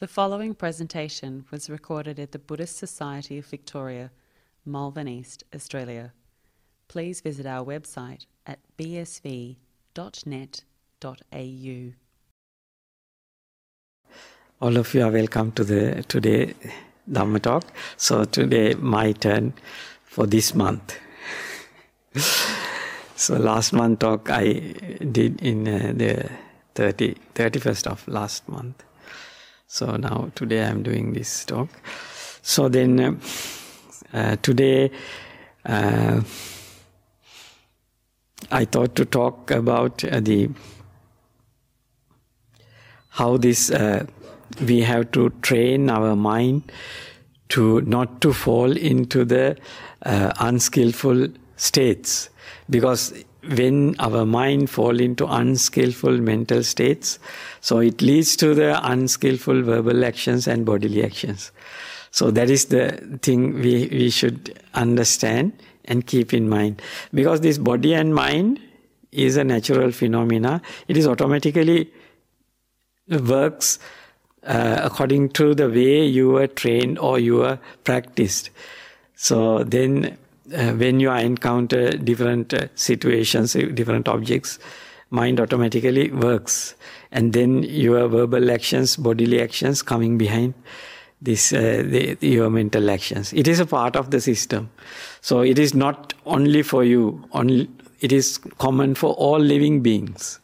The following presentation was recorded at the Buddhist Society of Victoria, Malvern East, Australia. Please visit our website at bsv.net.au. All of you are welcome to the today Dhamma talk. So today my turn for this month. so last month talk I did in uh, the 30, 31st of last month. So now today I'm doing this talk. So then uh, uh, today uh, I thought to talk about uh, the how this uh, we have to train our mind to not to fall into the uh, unskillful states because when our mind fall into unskillful mental states. So it leads to the unskillful verbal actions and bodily actions. So that is the thing we, we should understand and keep in mind. Because this body and mind is a natural phenomena. It is automatically works uh, according to the way you were trained or you were practiced. So then uh, when you encounter different uh, situations, uh, different objects, mind automatically works. And then your verbal actions, bodily actions coming behind this, uh, the, your mental actions. It is a part of the system. So it is not only for you, only, it is common for all living beings.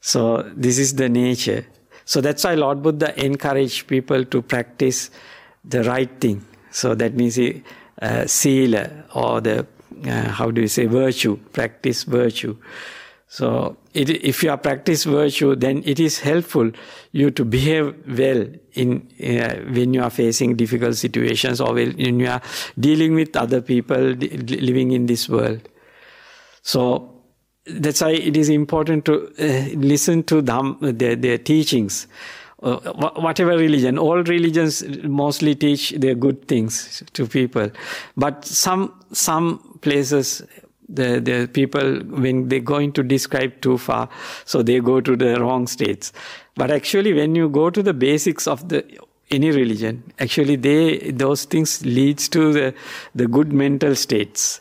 So this is the nature. So that's why Lord Buddha encouraged people to practice the right thing. So that means he, uh, sila or the uh, how do you say virtue practice virtue. So it, if you are practice virtue then it is helpful you to behave well in uh, when you are facing difficult situations or when you are dealing with other people living in this world. So that's why it is important to uh, listen to them, their, their teachings uh, whatever religion, all religions mostly teach their good things to people. But some, some places, the, the people, when they're going to describe too far, so they go to the wrong states. But actually, when you go to the basics of the any religion, actually they, those things leads to the, the good mental states.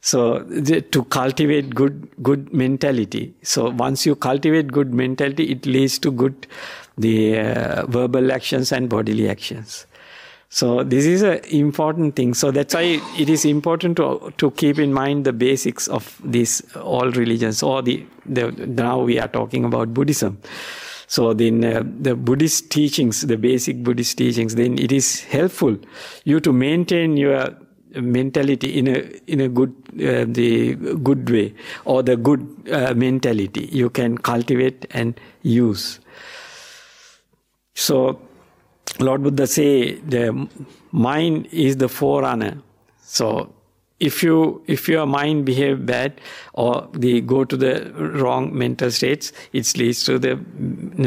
So the, to cultivate good good mentality. So once you cultivate good mentality, it leads to good the uh, verbal actions and bodily actions. So this is an important thing. So that's why it is important to to keep in mind the basics of these all religions. Or the, the now we are talking about Buddhism. So then uh, the Buddhist teachings, the basic Buddhist teachings, then it is helpful you to maintain your mentality in a in a good uh, the good way or the good uh, mentality you can cultivate and use. So, Lord Buddha say the mind is the forerunner. So, if you if your mind behave bad or they go to the wrong mental states, it leads to the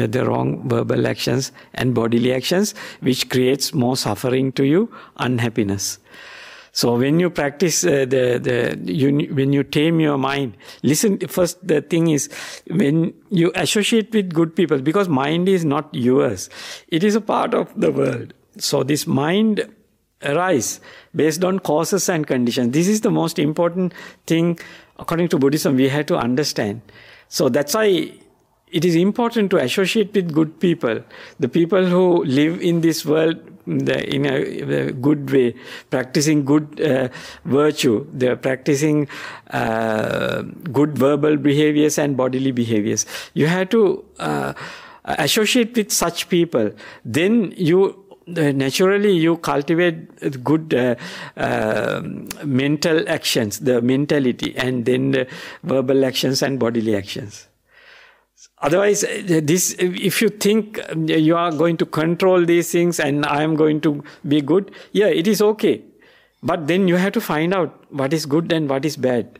the wrong verbal actions and bodily actions, which creates more suffering to you, unhappiness. So when you practice uh, the the you, when you tame your mind, listen. First, the thing is when you associate with good people, because mind is not yours; it is a part of the world. So this mind arise based on causes and conditions. This is the most important thing according to Buddhism. We have to understand. So that's why it is important to associate with good people, the people who live in this world the, in a, a, good way, practicing good uh, virtue. They're practicing uh, good verbal behaviors and bodily behaviors. You have to uh, associate with such people. Then you uh, naturally you cultivate good uh, uh, mental actions, the mentality, and then the verbal actions and bodily actions. Otherwise, this, if you think you are going to control these things and I am going to be good, yeah, it is okay. But then you have to find out what is good and what is bad.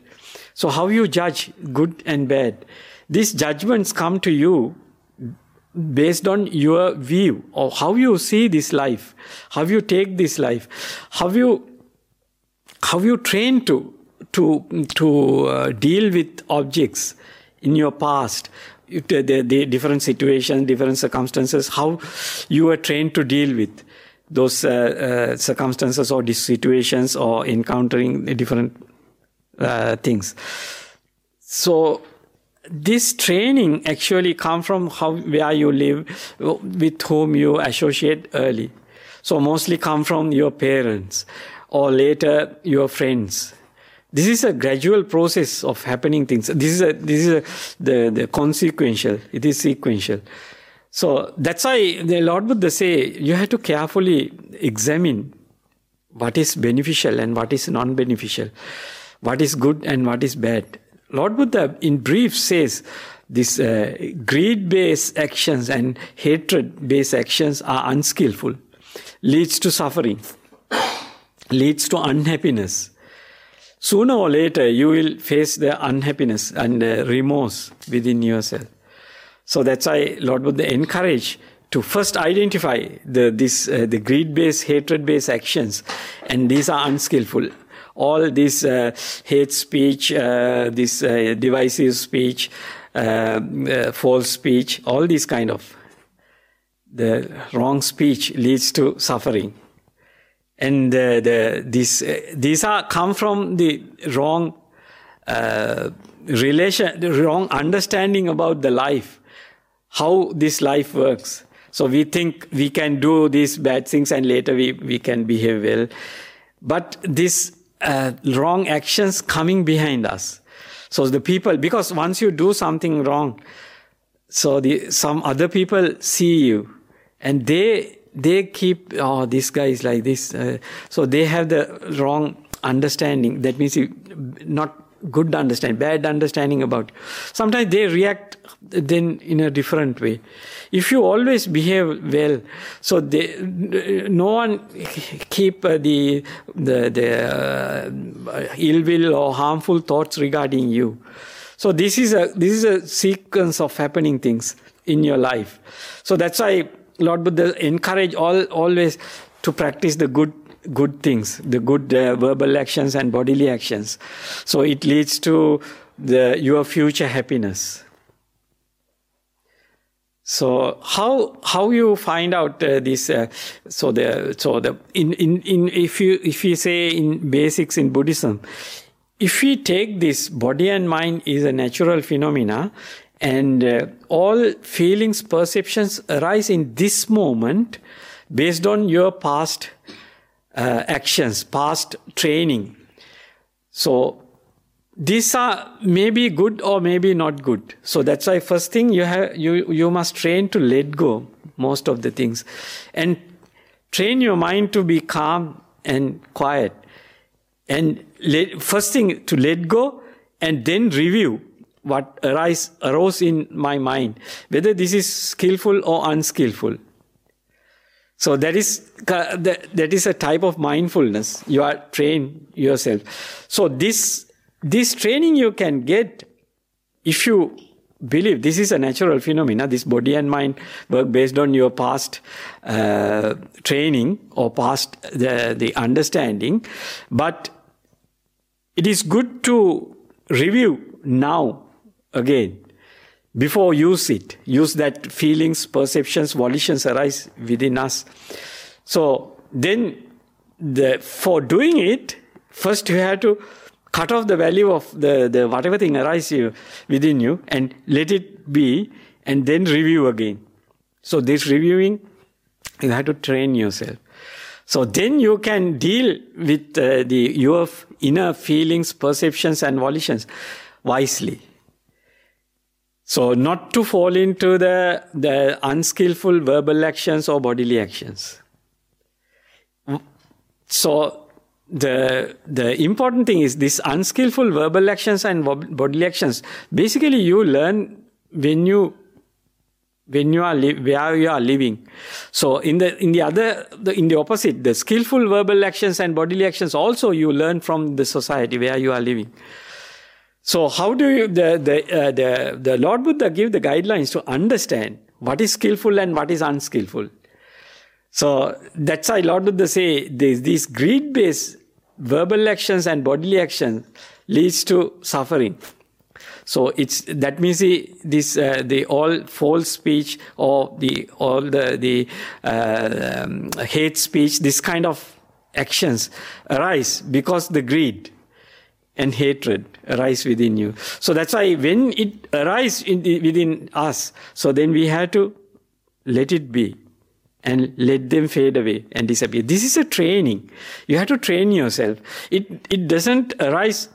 So how you judge good and bad? These judgments come to you based on your view or how you see this life, how you take this life, how you, how you train to, to, to uh, deal with objects in your past the, the, the different situations, different circumstances, how you are trained to deal with those uh, uh, circumstances or situations or encountering different uh, things. So this training actually come from how where you live, with whom you associate early. So mostly come from your parents or later your friends. This is a gradual process of happening things. This is a, this is a, the, the consequential. It is sequential. So that's why the Lord Buddha say you have to carefully examine what is beneficial and what is non-beneficial, what is good and what is bad. Lord Buddha, in brief, says these uh, greed-based actions and hatred-based actions are unskillful, leads to suffering, leads to unhappiness. Sooner or later, you will face the unhappiness and remorse within yourself. So that's why Lord Buddha encourage to first identify the this uh, the greed-based, hatred-based actions, and these are unskillful. All this uh, hate speech, uh, this uh, divisive speech, uh, uh, false speech, all these kind of the wrong speech leads to suffering, and the this these are come from the wrong relation, the wrong understanding about the life how this life works. So we think we can do these bad things and later we, we can behave well. But these uh, wrong actions coming behind us. So the people, because once you do something wrong, so the, some other people see you and they, they keep, oh, this guy is like this. Uh, so they have the wrong understanding. That means you, not good understanding, bad understanding about. Sometimes they react then in a different way. If you always behave well, so they, no one keep uh, the the, the uh, ill will or harmful thoughts regarding you. So this is a this is a sequence of happening things in your life. So that's why Lord Buddha encourage all always to practice the good good things, the good uh, verbal actions and bodily actions. So it leads to the, your future happiness. So how how you find out uh, this? Uh, so the so the in, in in if you if you say in basics in Buddhism, if we take this body and mind is a natural phenomena, and uh, all feelings perceptions arise in this moment based on your past uh, actions, past training. So these are maybe good or maybe not good. So that's why first thing you have you you must train to let go most of the things, and train your mind to be calm and quiet. And let, first thing to let go and then review what arise arose in my mind, whether this is skillful or unskillful. So that is that is a type of mindfulness. You are trained yourself. So this this training you can get if you believe this is a natural phenomena. This body and mind work based on your past uh, training or past the the understanding, but it is good to review now again before use it use that feelings perceptions volitions arise within us. So then the for doing it first you have to cut off the value of the, the whatever thing arises within you and let it be and then review again. So this reviewing you have to train yourself. So then you can deal with uh, the your inner feelings perceptions and volitions wisely so not to fall into the, the unskillful verbal actions or bodily actions. So the the important thing is this unskillful verbal actions and bodily actions. Basically, you learn when you when you are li- where you are living. So in the in the other the, in the opposite, the skillful verbal actions and bodily actions also you learn from the society where you are living. So how do you, the, the, uh, the, the Lord Buddha give the guidelines to understand what is skillful and what is unskillful? So that's why Lord Buddha say these, these greed-based verbal actions and bodily actions leads to suffering. So it's that means the, this uh, the all false speech or the all the the uh, um, hate speech, this kind of actions arise because the greed and hatred arise within you. So that's why when it arises within us, so then we have to let it be and let them fade away and disappear. This is a training. You have to train yourself. It, it doesn't arise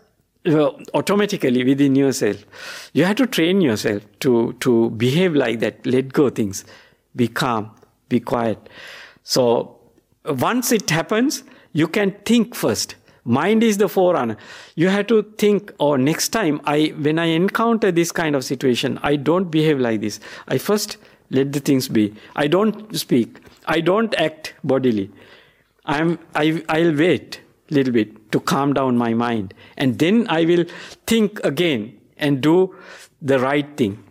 automatically within yourself. You have to train yourself to, to behave like that, let go things, be calm, be quiet. So once it happens, you can think first. Mind is the forerunner. You have to think, oh, next time I, when I encounter this kind of situation, I don't behave like this. I first let the things be. I don't speak. I don't act bodily. I'm, I, I'll wait a little bit to calm down my mind. And then I will think again and do the right thing.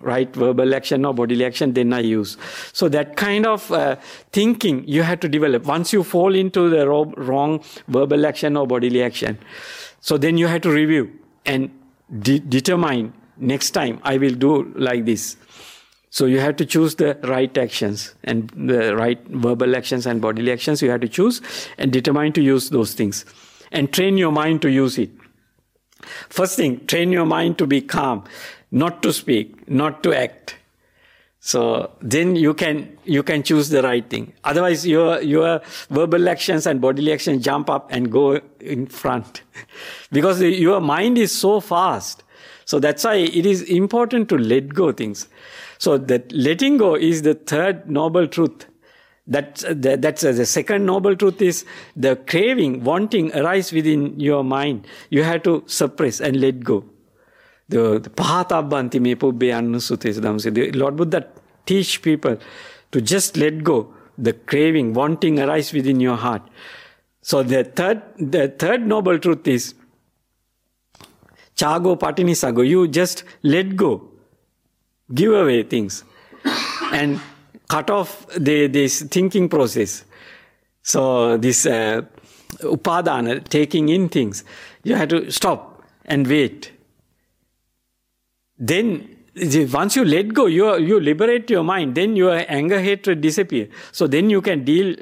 Right verbal action or bodily action, then I use. So that kind of uh, thinking you have to develop. Once you fall into the wrong verbal action or bodily action, so then you have to review and de- determine next time I will do like this. So you have to choose the right actions and the right verbal actions and bodily actions. You have to choose and determine to use those things and train your mind to use it. First thing, train your mind to be calm, not to speak, not to act. So then you can you can choose the right thing. Otherwise, your your verbal actions and bodily actions jump up and go in front, because your mind is so fast. So that's why it is important to let go things. So that letting go is the third noble truth. That's, that's the second noble truth is the craving, wanting arise within your mind. You have to suppress and let go. The, the Pahatabbanti me pubbhe The Lord Buddha teach people to just let go the craving, wanting arise within your heart. So the third, the third noble truth is chago patinisago. You just let go give away things and cut off the, this thinking process. So this uh, upadana, taking in things, you have to stop and wait. Then once you let go, you, you liberate your mind, then your anger, hatred disappear. So then you can deal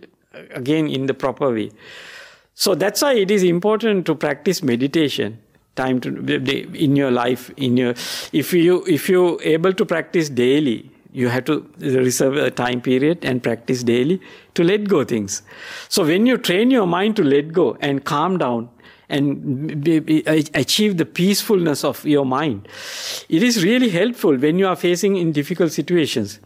again in the proper way. So that's why it is important to practice meditation time to in your life in your if you if you able to practice daily you have to reserve a time period and practice daily to let go things so when you train your mind to let go and calm down and be, be, achieve the peacefulness of your mind it is really helpful when you are facing in difficult situations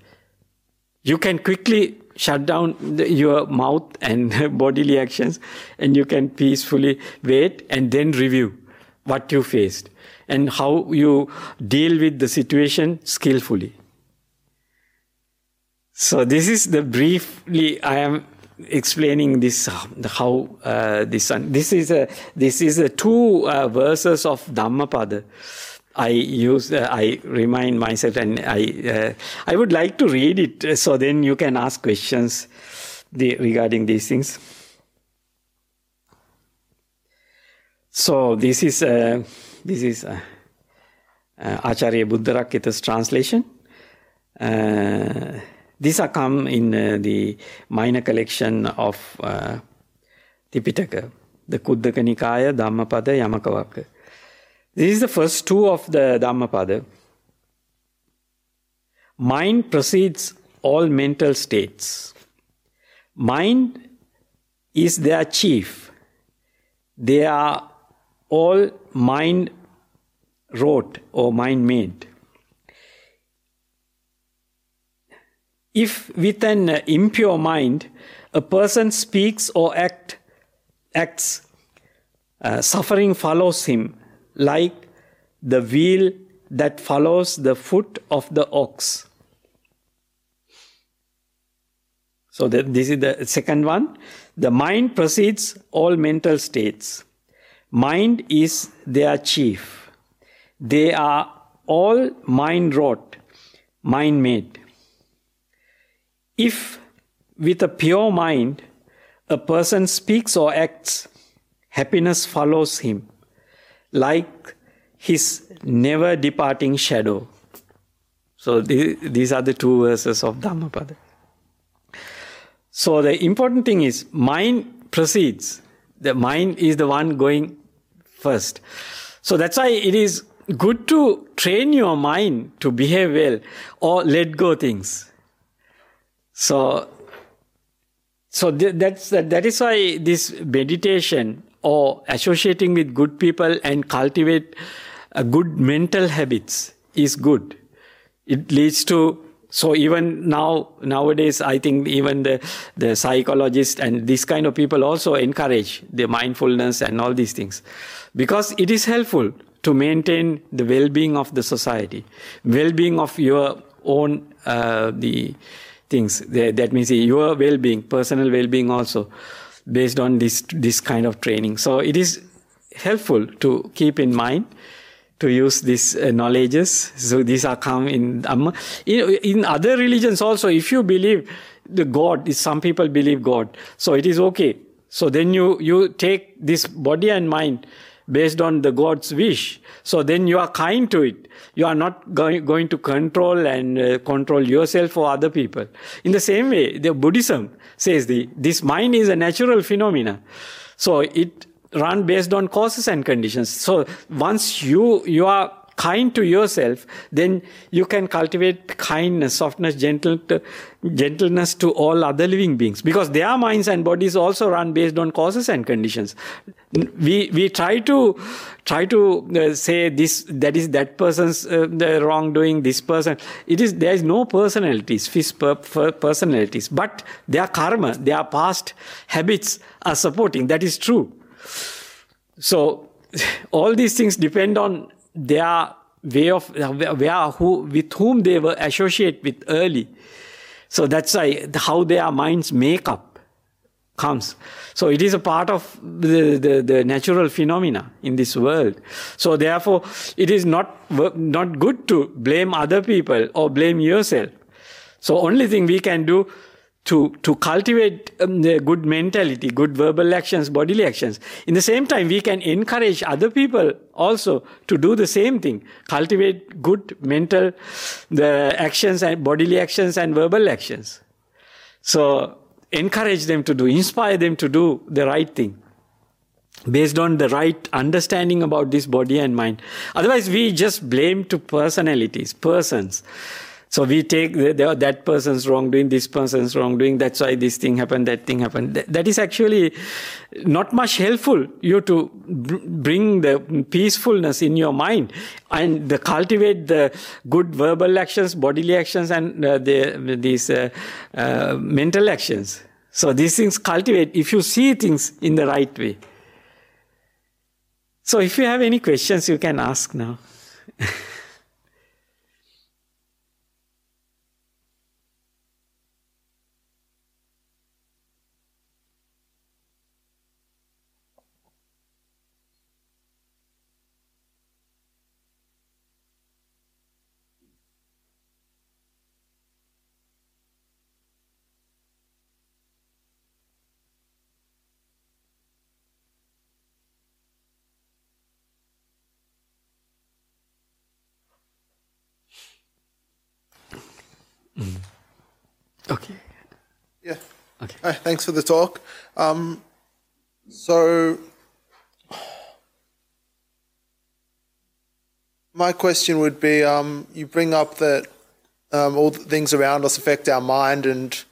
you can quickly shut down the, your mouth and bodily actions and you can peacefully wait and then review what you faced and how you deal with the situation skillfully. So this is the briefly I am explaining this how uh, this this is a this is a two uh, verses of Dhammapada. I use uh, I remind myself and I uh, I would like to read it so then you can ask questions the, regarding these things. So this is uh, this is uh, uh, Acharya Buddharakkhita's translation. These are come in uh, the minor collection of uh, Tipitaka, the Khuddaka Nikaya, Dhammapada, Yamakavakka. This is the first two of the Dhammapada. Mind precedes all mental states. Mind is their chief. They are all mind wrought or mind made. If with an impure mind a person speaks or act, acts, uh, suffering follows him like the wheel that follows the foot of the ox. So that this is the second one. The mind precedes all mental states. Mind is their chief. They are all mind wrought, mind made. If with a pure mind a person speaks or acts, happiness follows him, like his never departing shadow. So the, these are the two verses of Dhammapada. So the important thing is mind precedes. The mind is the one going first. So that's why it is good to train your mind to behave well or let go things. So, so that's that is why this meditation or associating with good people and cultivate a good mental habits is good. It leads to so even now nowadays i think even the the psychologists and this kind of people also encourage the mindfulness and all these things because it is helpful to maintain the well-being of the society well-being of your own uh, the things that means your well-being personal well-being also based on this this kind of training so it is helpful to keep in mind to use these uh, knowledges. So these are come in um, in, in other religions also. If you believe the God, some people believe God, so it is okay. So then you you take this body and mind based on the God's wish. So then you are kind to it. You are not going, going to control and uh, control yourself or other people. In the same way, the Buddhism says the this mind is a natural phenomena. So it run based on causes and conditions. So once you you are kind to yourself, then you can cultivate kindness, softness, gentle to, gentleness to all other living beings because their minds and bodies also run based on causes and conditions. We we try to try to uh, say this that is that person's uh, wrongdoing. This person it is there is no personalities, per personalities, but their karma, their past habits are supporting. That is true so all these things depend on their way of where who with whom they were associated with early. So that's why how their minds make up comes. So it is a part of the, the, the, natural phenomena in this world. So therefore, it is not not good to blame other people or blame yourself. So only thing we can do to, to cultivate um, the good mentality, good verbal actions, bodily actions. In the same time, we can encourage other people also to do the same thing, cultivate good mental the actions and bodily actions and verbal actions. So encourage them to do, inspire them to do the right thing based on the right understanding about this body and mind. Otherwise, we just blame to personalities, persons. So we take the, the, that person's wrongdoing, this person's wrongdoing. That's why this thing happened, that thing happened. That, that is actually not much helpful. You to bring the peacefulness in your mind and the cultivate the good verbal actions, bodily actions, and uh, the, these uh, uh, mental actions. So these things cultivate if you see things in the right way. So if you have any questions, you can ask now. thanks for the talk. Um, so, my question would be um, you bring up that um, all the things around us affect our mind and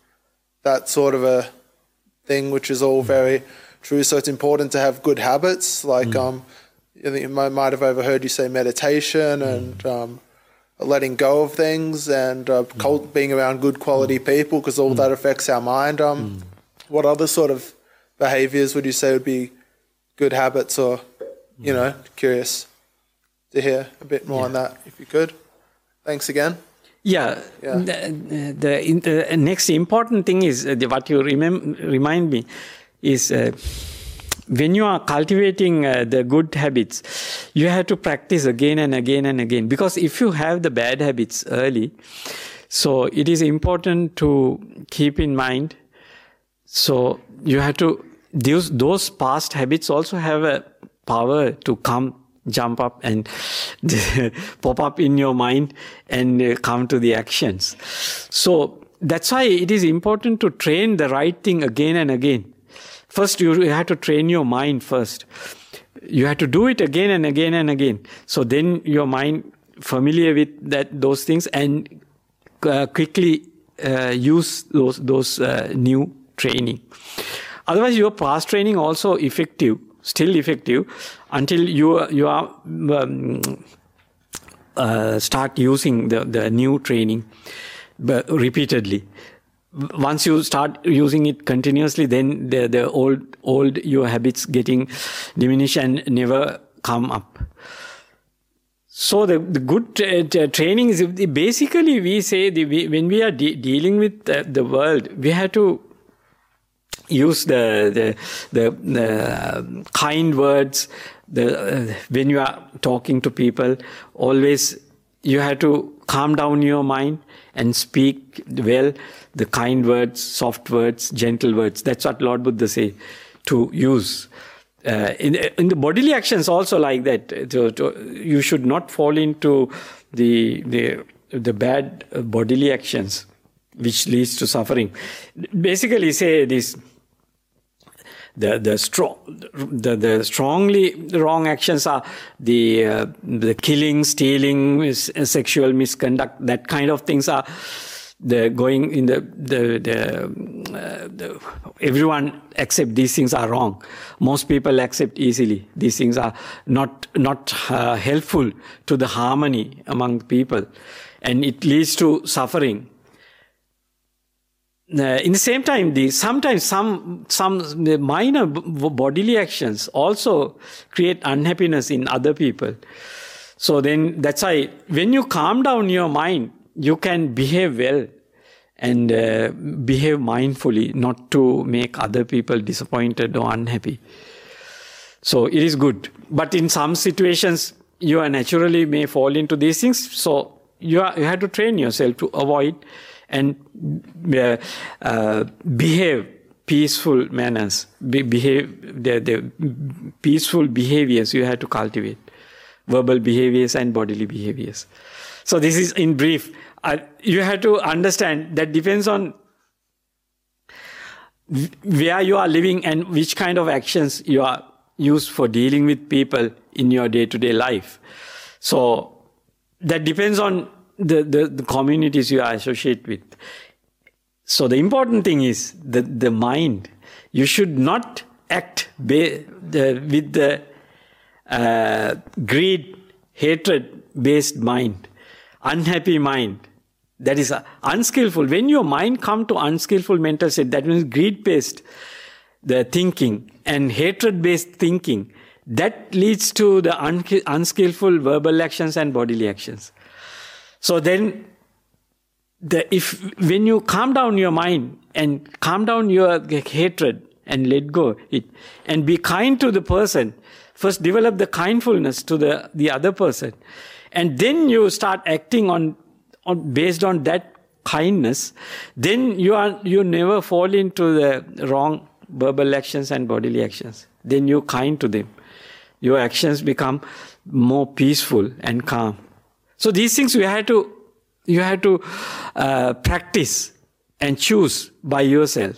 that sort of a thing, which is all very true. So, it's important to have good habits. Like, mm. um, I think you might have overheard you say meditation mm. and um, letting go of things and uh, mm. being around good quality mm. people because all mm. that affects our mind. Um, mm. What other sort of behaviors would you say would be good habits or, you know, curious to hear a bit more yeah. on that if you could. Thanks again. Yeah, yeah. The, the, the, next important thing is uh, what you remem- remind me is. Uh, when you are cultivating uh, the good habits, you have to practice again and again and again. Because if you have the bad habits early, so it is important to keep in mind. So you have to those those past habits also have a power to come jump up and pop up in your mind and uh, come to the actions. So that's why it is important to train the right thing again and again. First, you have to train your mind first. You have to do it again and again and again. So then your mind familiar with that those things and uh, quickly uh, use those those uh, new training. Otherwise, your past training also effective, still effective, until you you are um, uh, start using the the new training repeatedly. Once you start using it continuously, then the the old old your habits getting diminished and never come up. So the, the good tra- training is basically we say the, we, when we are de- dealing with the, the, world, we have to use the the the, the kind words. The uh, when you are talking to people, always you have to calm down your mind and speak well the kind words, soft words, gentle words. That's what Lord Buddha say to use uh, in, in the bodily actions also like that. To, to, you should not fall into the the the bad bodily actions which leads to suffering. Basically, say this. The the strong the, the strongly wrong actions are the uh, the killing, stealing, sexual misconduct. That kind of things are the going in the the, the, uh, the, everyone accept these things are wrong. Most people accept easily. These things are not not uh, helpful to the harmony among people. And it leads to suffering uh, in the same time the sometimes some some minor bodily actions also create unhappiness in other people so then that's why when you calm down your mind you can behave well and uh, behave mindfully, not to make other people disappointed or unhappy. So it is good. But in some situations, you are naturally may fall into these things. So you, are, you have to train yourself to avoid and uh, behave peaceful manners, be, behave the, the peaceful behaviors you have to cultivate, verbal behaviors and bodily behaviors. So this is in brief uh, you have to understand that depends on where you are living and which kind of actions you are used for dealing with people in your day-to-day life. So that depends on the, the, the communities you associate with. So the important thing is the, the mind. You should not act the, with the uh, greed, hatred based mind, unhappy mind that is uh, unskillful. When your mind come to unskillful mental state, that means greed-based the thinking and hatred-based thinking, that leads to the un- unskillful verbal actions and bodily actions. So then, the, if when you calm down your mind and calm down your hatred and let go it and be kind to the person, first develop the kindfulness to the, the other person, and then you start acting on on, based on that kindness, then you are you never fall into the wrong verbal actions and bodily actions. Then you're kind to them. Your actions become more peaceful and calm. So these things you have to you have to uh, practice and choose by yourself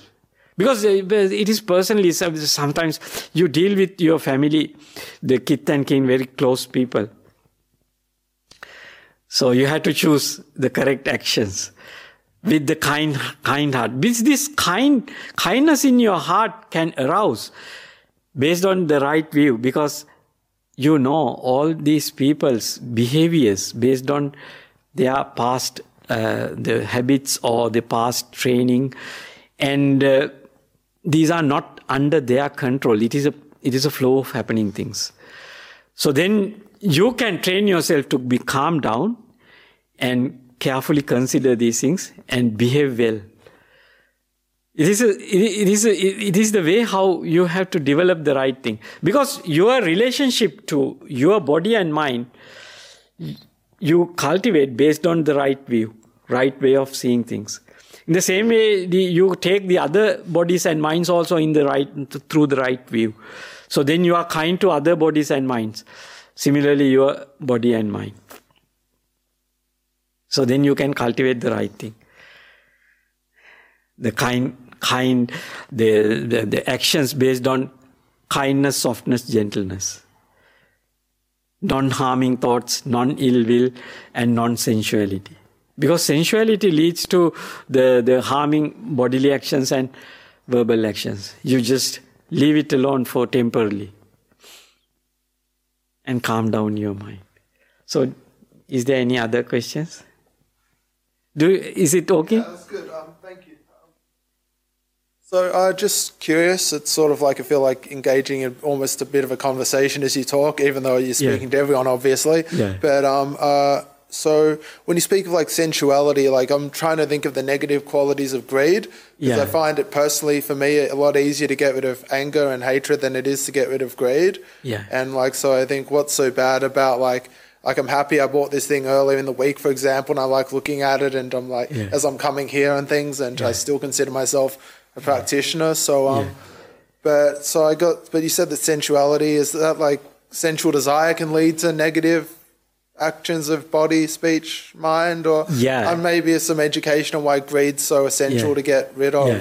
because it is personally sometimes you deal with your family the kith and kin very close people so you have to choose the correct actions with the kind, kind heart. This, this kind, kindness in your heart can arouse based on the right view because you know all these people's behaviors based on their past uh, the habits or the past training. And uh, these are not under their control. It is a it is a flow of happening things. So then you can train yourself to be calm down and carefully consider these things and behave well. It is, a, it, is a, it is the way how you have to develop the right thing. Because your relationship to your body and mind, you cultivate based on the right view, right way of seeing things. In the same way, the, you take the other bodies and minds also in the right, through the right view. So then you are kind to other bodies and minds. Similarly, your body and mind. So then you can cultivate the right thing. The kind, kind, the, the, the actions based on kindness, softness, gentleness. Non harming thoughts, non ill will, and non sensuality. Because sensuality leads to the, the harming bodily actions and verbal actions. You just leave it alone for temporarily and calm down your mind. So, is there any other questions? Do is it okay? Good. Um, thank you. Um, so, uh, just curious. It's sort of like I feel like engaging in almost a bit of a conversation as you talk, even though you're speaking Yeah. to everyone, obviously. Yeah. But um, uh, so when you speak of like sensuality, like I'm trying to think of the negative qualities of greed because Yeah. I find it personally for me a lot easier to get rid of anger and hatred than it is to get rid of greed. Yeah. And like, so I think what's so bad about like, like I'm happy I bought this thing earlier in the week, for example, and I like looking at it and I'm like, Yeah. as I'm coming here and things, and I still consider myself a practitioner. So, um, Yeah. but so I got, but you said that sensuality is that like sensual desire can lead to negative actions of body, speech, mind, or Yeah. and maybe some education on why greed's so essential Yeah. to get rid of. Yeah.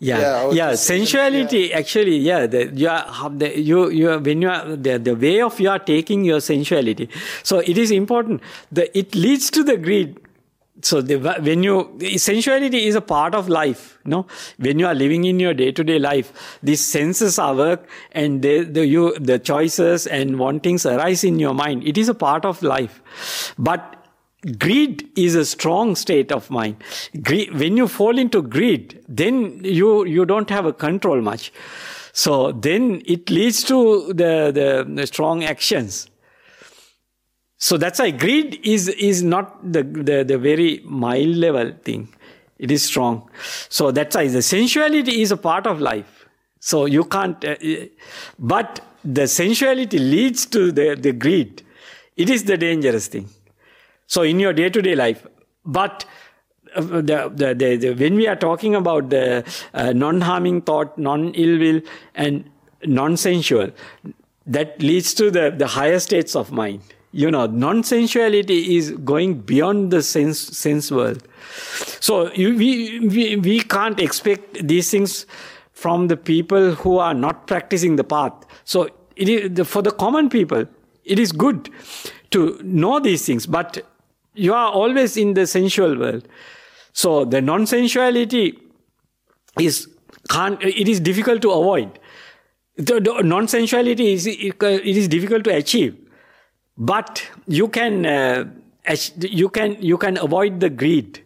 Yeah, Yeah, yeah. sensuality actually, yeah. The, you are the, you you are, when you are the, the way of you are taking your sensuality. So it is important. The it leads to the greed. So the, when you sensuality is a part of life. No, when you are living in your day to day life, these senses are work, and the, the you the choices and wantings arise in your mind. It is a part of life, but greed is a strong state of mind greed, when you fall into greed then you you don't have a control much so then it leads to the the, the strong actions so that's why greed is is not the, the the very mild level thing. It is strong. So that's why the sensuality is a part of life. So you can't uh, uh, but the sensuality leads to the the greed. It is the dangerous thing. So in your day-to-day life, but uh, the, the, the, the, when we are talking about the uh, non-harming thought, non-ill will, and non-sensual, that leads to the, the higher states of mind. You know, non-sensuality is going beyond the sense sense world. So you, we, we we can't expect these things from the people who are not practicing the path. So it is for the common people, it is good to know these things, but you are always in the sensual world. So the non-sensuality is can't, it is difficult to avoid. The, the non-sensuality is it is difficult to achieve, but you can uh, you can you can avoid the greed,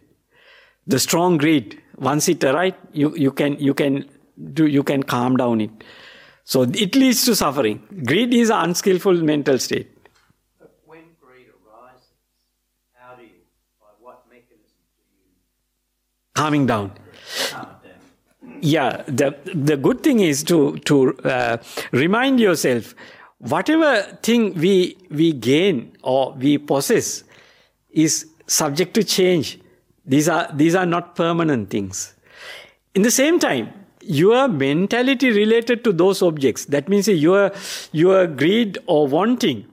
the strong greed. Once it arrives, you you can you can do you can calm down it. So it leads to suffering. Greed is an unskillful mental state. But when greed arises, how do you, by what mechanism do you Calming down. calm down? yeah the the good thing is to to uh, remind yourself whatever thing we we gain or we possess is subject to change. These are these are not permanent things. In the same time your mentality related to those objects that means your your greed or wanting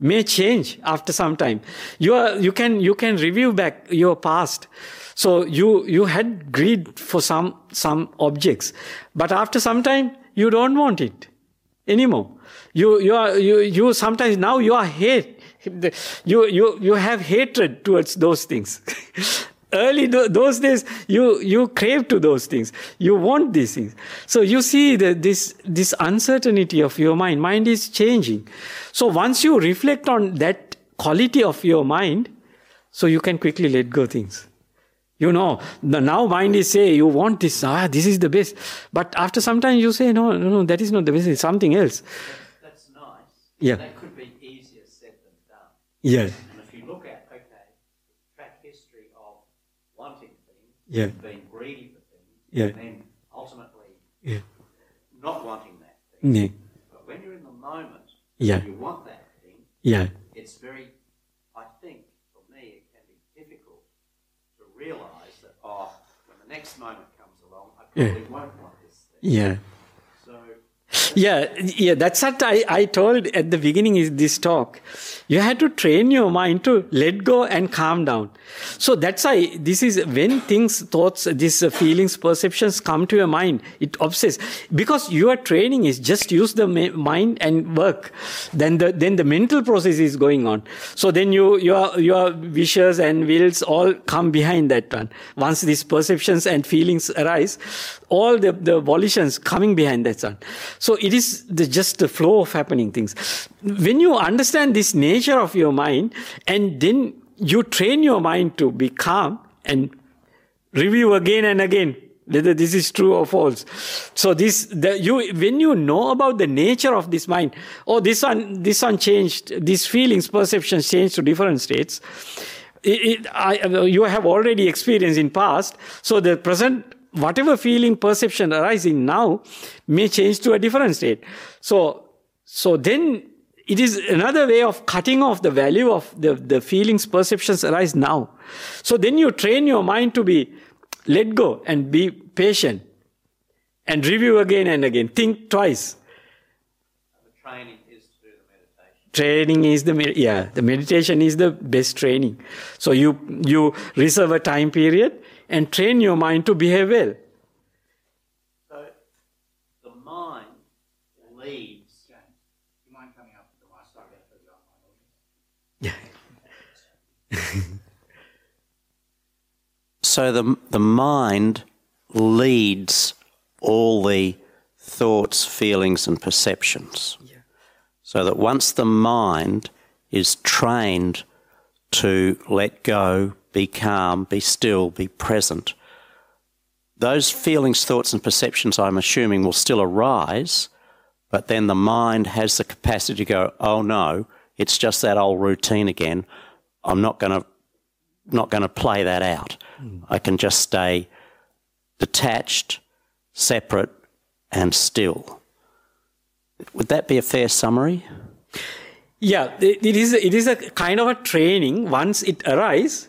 may change after some time. You are you can you can review back your past. So you you had greed for some some objects but after some time you don't want it anymore you you are you you sometimes now you are hate you you you have hatred towards those things. Early th- those days you you crave to those things. You want these things. So you see the, this this uncertainty of your mind mind is changing. So once you reflect on that quality of your mind so you can quickly let go things. You know now mind is say you want this ah this is the best. But after some time you say no no no that is not the best it's something else. Yeah. That could be easier said than done. yeah And if you look at, okay, track history of wanting things, Yeah. being greedy for things, Yeah. and then ultimately yeah not wanting that thing. yeah But when you're in the moment, Yeah. you want that thing, yeah it's very, I think, for me, it can be difficult to realise that, oh, when the next moment comes along, I Yeah. probably won't want this thing. yeah yeah, yeah, that's what I, I told at the beginning is this talk. You had to train your mind to let go and calm down. So that's why this is when things, thoughts, these feelings, perceptions come to your mind, it obsesses. Because your training is just use the mind and work. Then the, then the mental process is going on. So then you, your, your wishes and wills all come behind that one. Once these perceptions and feelings arise, all the, the volitions coming behind that one. So it is the, just the flow of happening things. When you understand this nature of your mind and then you train your mind to be calm and review again and again whether this is true or false. So this, the, you, when you know about the nature of this mind, oh, this one, this one changed, these feelings, perceptions changed to different states. It, it, I, you have already experienced in past. So the present, whatever feeling, perception arising now may change to a different state. So, so then it is another way of cutting off the value of the, the feelings, perceptions arise now. So then you train your mind to be let go and be patient and review again and again. Think twice. The training is do the meditation. Training is the yeah the meditation is the best training. So you you reserve a time period and train your mind to behave well. So the mind leads. Do you mind coming up to the mic so I get the online audience? So the the mind leads all the thoughts, feelings, and perceptions. Yeah. So that once the mind is trained to let go, be calm, be still, be present, those feelings, thoughts, and perceptions, I'm assuming, will still arise, but then the mind has the capacity to go, oh no, it's just that old routine again. I'm not going to not going to play that out. Hmm. I can just stay detached, separate, and still. Would that be a fair summary? Yeah, it it is it is a kind of a training. Once it arises,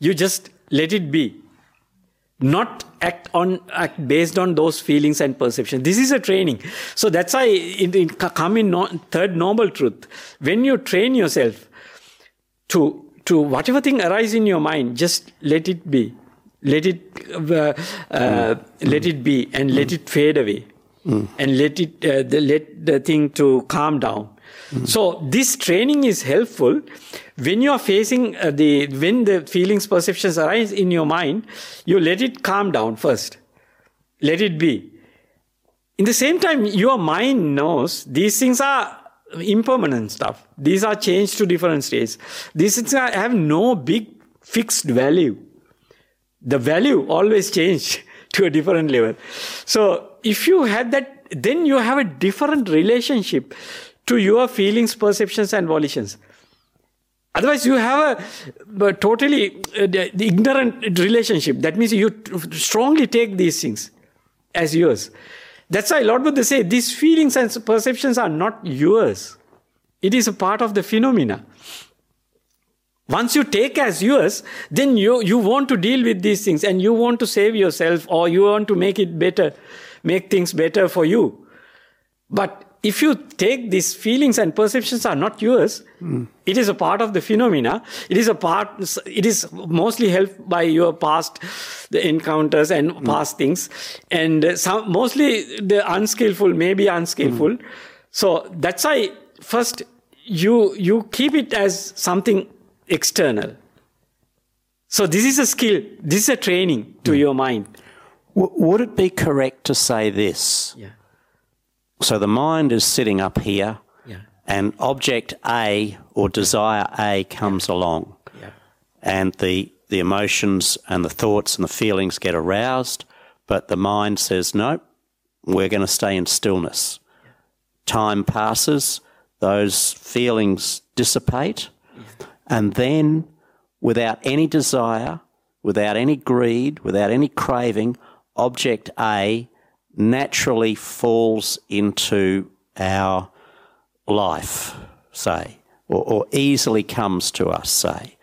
you just let it be. Not act on act based on those feelings and perceptions. This is a training. So that's why it, it come in no, third noble truth. When you train yourself to to whatever thing arise in your mind, just let it be, let it uh, uh, let it be, and let it fade away, and let it uh, the, let the thing to calm down. So this training is helpful when you are facing uh, the when the feelings perceptions arise in your mind. You let it calm down first, let it be. In the same time, your mind knows these things are impermanent stuff. These are changed to different states. These things are, have no big fixed value. The value always change to a different level. So if you have that, then you have a different relationship to your feelings, perceptions, and volitions. Otherwise, you have a, but totally uh, ignorant relationship. That means you strongly take these things as yours. That's why Lord Buddha say these feelings and perceptions are not yours. It is a part of the phenomena. Once you take as yours, then you, you want to deal with these things and you want to save yourself or you want to make it better, make things better for you. But if you take these feelings and perceptions are not yours, it is a part of the phenomena. It is a part, it is mostly helped by your past the encounters and past things. And some, mostly the unskillful, maybe unskillful. So that's why first you, you keep it as something external. So this is a skill. This is a training to hmm. your mind. W- would it be correct to say this? Yeah. So the mind is sitting up here, Yeah. and object A or desire A comes along, Yeah. and the the emotions and the thoughts and the feelings get aroused, but the mind says, "Nope, we're going to stay in stillness." Time passes, those feelings dissipate, and then, without any desire, without any greed, without any craving, object A naturally falls into our life, say, or, or easily comes to us, say.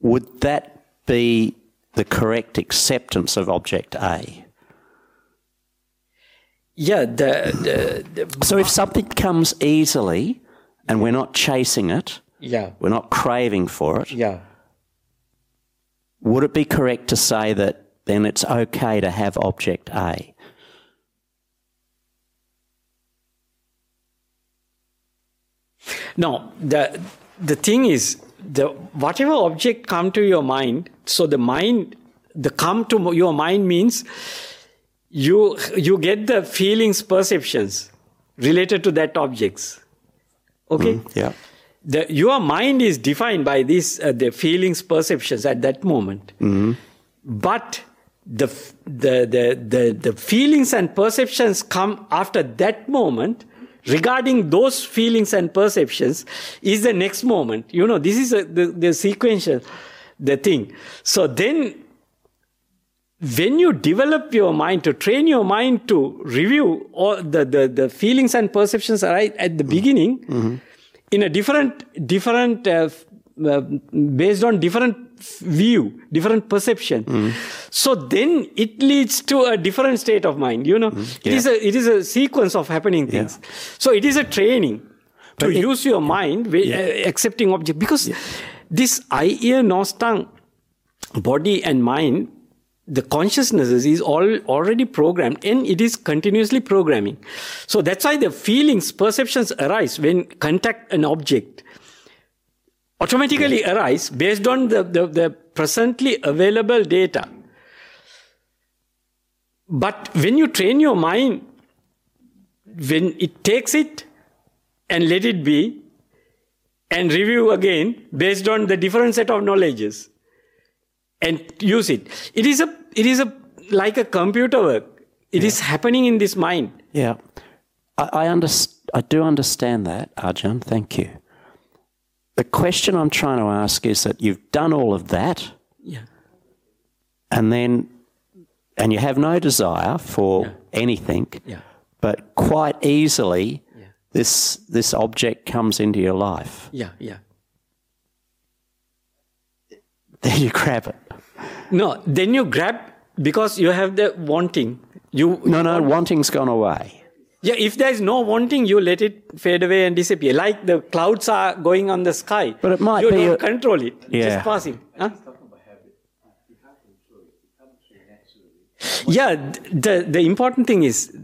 Would that be the correct acceptance of object A? Yeah, the, the, the So if something comes easily and we're not chasing it, yeah, we're not craving for it, yeah. would it be correct to say that then it's okay to have object A? No, the the thing is the whatever object come to your mind. So the mind, the come to your mind means you you get the feelings, perceptions related to that objects. Okay. Yeah. The, your mind is defined by these uh, the feelings, perceptions at that moment. But the, the, the, the, the feelings and perceptions come after that moment regarding those feelings and perceptions is the next moment. You know, this is a, the, the sequential, the thing. So then when you develop your mind to train your mind to review all the, the, the feelings and perceptions right at the beginning in a different different uh, uh, based on different view different perception. So then it leads to a different state of mind you know? It is a it is a sequence of happening things. So it is a training to it- use your mind with, uh, accepting object. Because this eye ear nose tongue body and mind the consciousnesses is all already programmed and it is continuously programming. So that's why the feelings perceptions arise when contact an object automatically arise based on the, the, the presently available data but when you train your mind when it takes it and let it be and review again based on the different set of knowledges and use it. It is a it is a like a computer work. It is happening in this mind. Yeah. I, I, underst- I do understand that, Ajahn. Thank you. The question I'm trying to ask is that you've done all of that Yeah. and then, and you have no desire for anything, Yeah. but quite easily, Yeah. this, this object comes into your life. Yeah. Yeah. Then you grab it. No, then you grab because you have the wanting. You No, no, wanting's gone away. Yeah, if there is no wanting, you let it fade away and disappear. Like the clouds are going on the sky. But it might you be don't a- control it. Yeah. Just passing. Huh? Yeah, th- the, the important thing is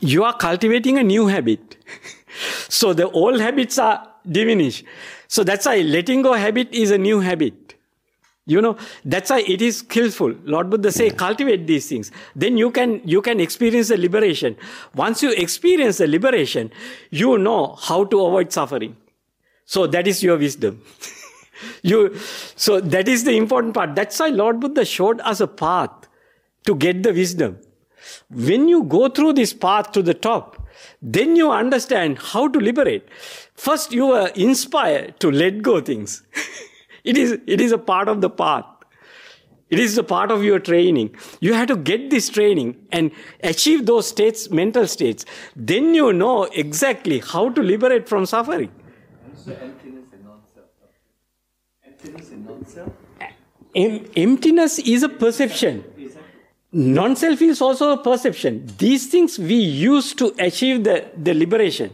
you are cultivating a new habit. so the old habits are diminished. So that's why letting go habit is a new habit. You know, that's why it is skillful. Lord Buddha say, cultivate these things. Then you can, you can experience the liberation. Once you experience the liberation, you know how to avoid suffering. So that is your wisdom. you, so that is the important part. That's why Lord Buddha showed us a path to get the wisdom. When you go through this path to the top, then you understand how to liberate. First, you are inspired to let go things. it is, it is a part of the path. It is a part of your training. You have to get this training and achieve those states, mental states. Then you know exactly how to liberate from suffering. Em- emptiness is a perception. Non self is also a perception. These things we use to achieve the, the liberation.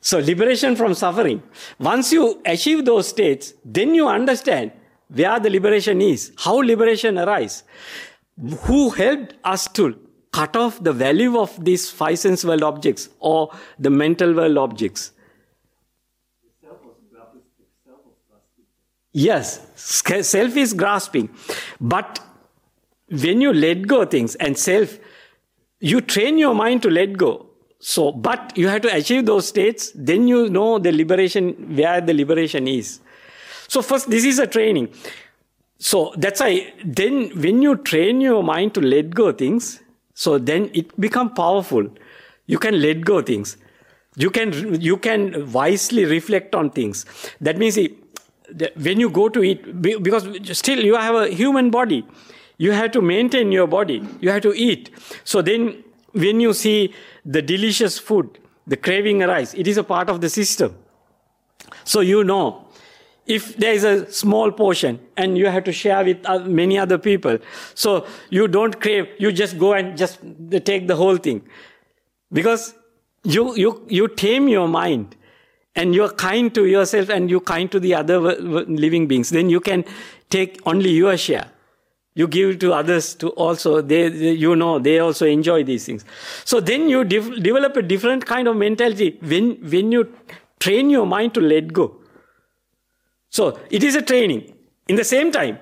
So, liberation from suffering. Once you achieve those states, then you understand where the liberation is, how liberation arises, who helped us to cut off the value of these five sense world objects or the mental world objects. Yes, self is grasping. But when you let go things and self, you train your mind to let go. So, but you have to achieve those states, then you know the liberation, where the liberation is. So, first, this is a training. So, that's why then when you train your mind to let go things, so then it become powerful. You can let go things. You can, you can wisely reflect on things. That means when you go to eat, because still you have a human body, you have to maintain your body, you have to eat. So then, when you see the delicious food, the craving arise, it is a part of the system. So you know, if there is a small portion and you have to share with many other people, so you don't crave, you just go and just take the whole thing. Because you, you, you tame your mind and you're kind to yourself and you're kind to the other living beings. Then you can take only your share. You give to others to also, they, they you know, they also enjoy these things. So then you de- develop a different kind of mentality when, when you train your mind to let go. So it is a training. In the same time,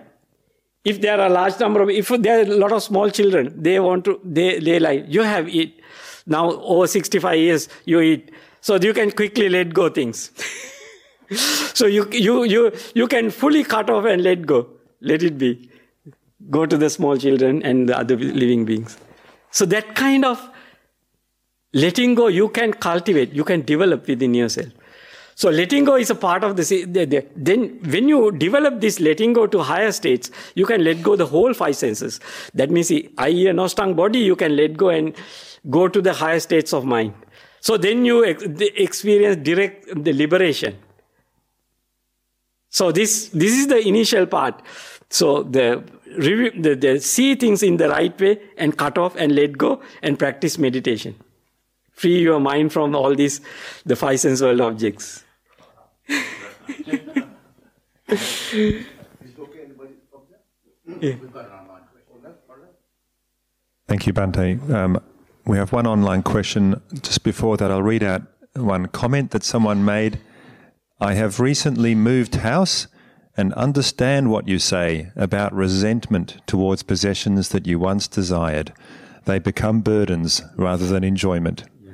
if there are a large number of, if there are a lot of small children, they want to, they, they like, you have eat. Now over 65 years, you eat. So you can quickly let go things. so you, you, you, you can fully cut off and let go. Let it be. Go to the small children and the other living beings. So that kind of letting go you can cultivate, you can develop within yourself. So letting go is a part of this. Then when you develop this letting go to higher states, you can let go the whole five senses. That means eye, ear, nose, tongue, body, you can let go and go to the higher states of mind. So then you experience direct the liberation. So this, this is the initial part. So the, the, the see things in the right way and cut off and let go and practice meditation. Free your mind from all these, the five sense world objects. Thank you, Bhante. Um, we have one online question. Just before that, I'll read out one comment that someone made. I have recently moved house and understand what you say about resentment towards possessions that you once desired. They become burdens rather than enjoyment. Yeah,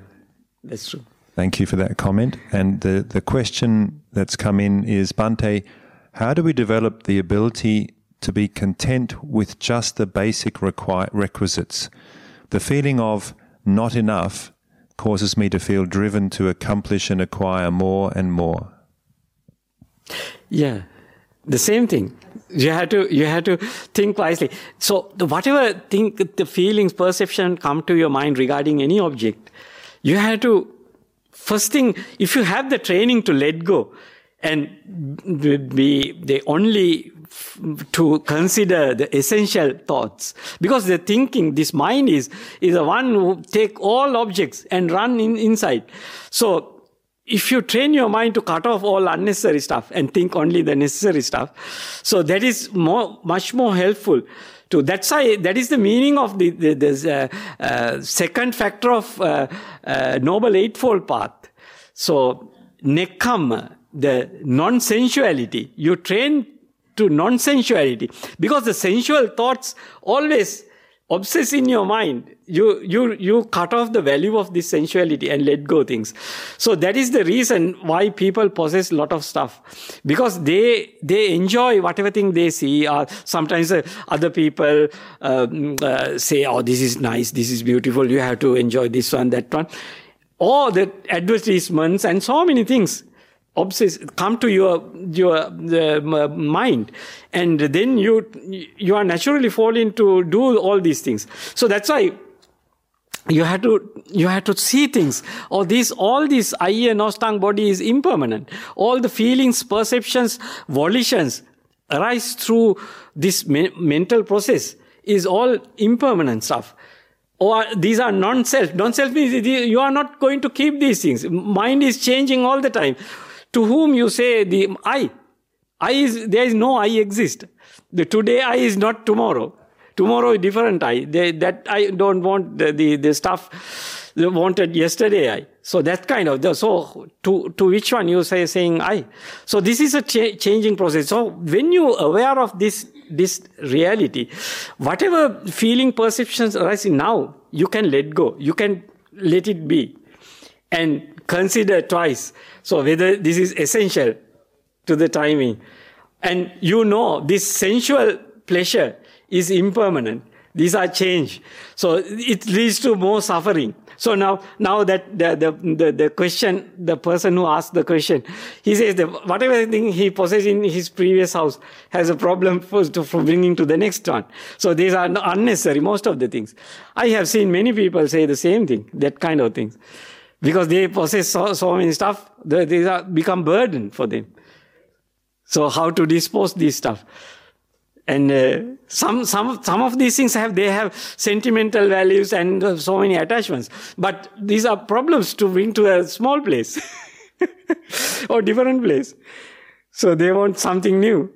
that's true. Thank you for that comment. And the, the question that's come in is Bhante, how do we develop the ability to be content with just the basic require, requisites? The feeling of not enough causes me to feel driven to accomplish and acquire more and more. Yeah, the same thing. You have to you have to think wisely. So whatever think the feelings, perception come to your mind regarding any object, you have to first thing, if you have the training to let go and be the only to consider the essential thoughts because the thinking this mind is is the one who take all objects and run in, inside so if you train your mind to cut off all unnecessary stuff and think only the necessary stuff so that is more much more helpful to that's why that is the meaning of the, the uh, uh, second factor of uh, uh noble eightfold path. So nekkhamma the non-sensuality. You train to non-sensuality. Because the sensual thoughts always obsess in your mind. You you you cut off the value of this sensuality and let go things. So that is the reason why people possess a lot of stuff. Because they they enjoy whatever thing they see. Or sometimes uh, other people um, uh, say oh this is nice. This is beautiful. You have to enjoy this one that one. Or the advertisements and so many things obsess come to your your uh, mind. And then you you are naturally falling to do all these things. So that's why you have to you have to see things. Or these all these nose tongue body is impermanent. All the feelings perceptions volitions arise through this me- mental process is all impermanent stuff. Or these are non-self. Non-self means you are not going to keep these things. Mind is changing all the time to whom you say the I. I is, there is no I exist. The today I is not tomorrow. Tomorrow is different I. They, that I don't want the, the, the stuff they wanted yesterday I. So that kind of, the, so to, to which one you say saying I. So this is a cha- changing process. So when you aware of this, this reality, whatever feeling perceptions arising now, you can let go. You can let it be. And consider twice. So whether this is essential to the timing. And you know this sensual pleasure is impermanent. These are change. So it leads to more suffering. So now, now that the, the, the, the, question, the person who asked the question, he says that whatever thing he possessed in his previous house has a problem for, to, for bringing to the next one. So these are unnecessary, most of the things. I have seen many people say the same thing, that kind of things because they possess so, so many stuff, they, they are become burden for them. So how to dispose this stuff? and uh, some some some of these things have they have sentimental values and uh, so many attachments. But these are problems to bring to a small place or different place. So they want something new.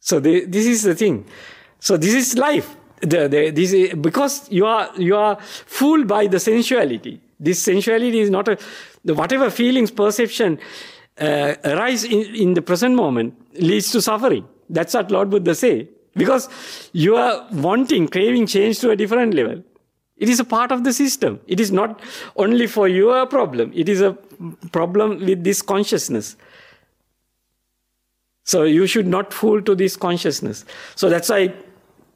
So they, this is the thing. So this is life. The, the, this is, because you are you are fooled by the sensuality this sensuality is not a the whatever feelings perception uh, arise in, in the present moment leads to suffering that's what Lord Buddha say. Because you are wanting, craving change to a different level. It is a part of the system. It is not only for your problem. It is a problem with this consciousness. So you should not fool to this consciousness. So that's why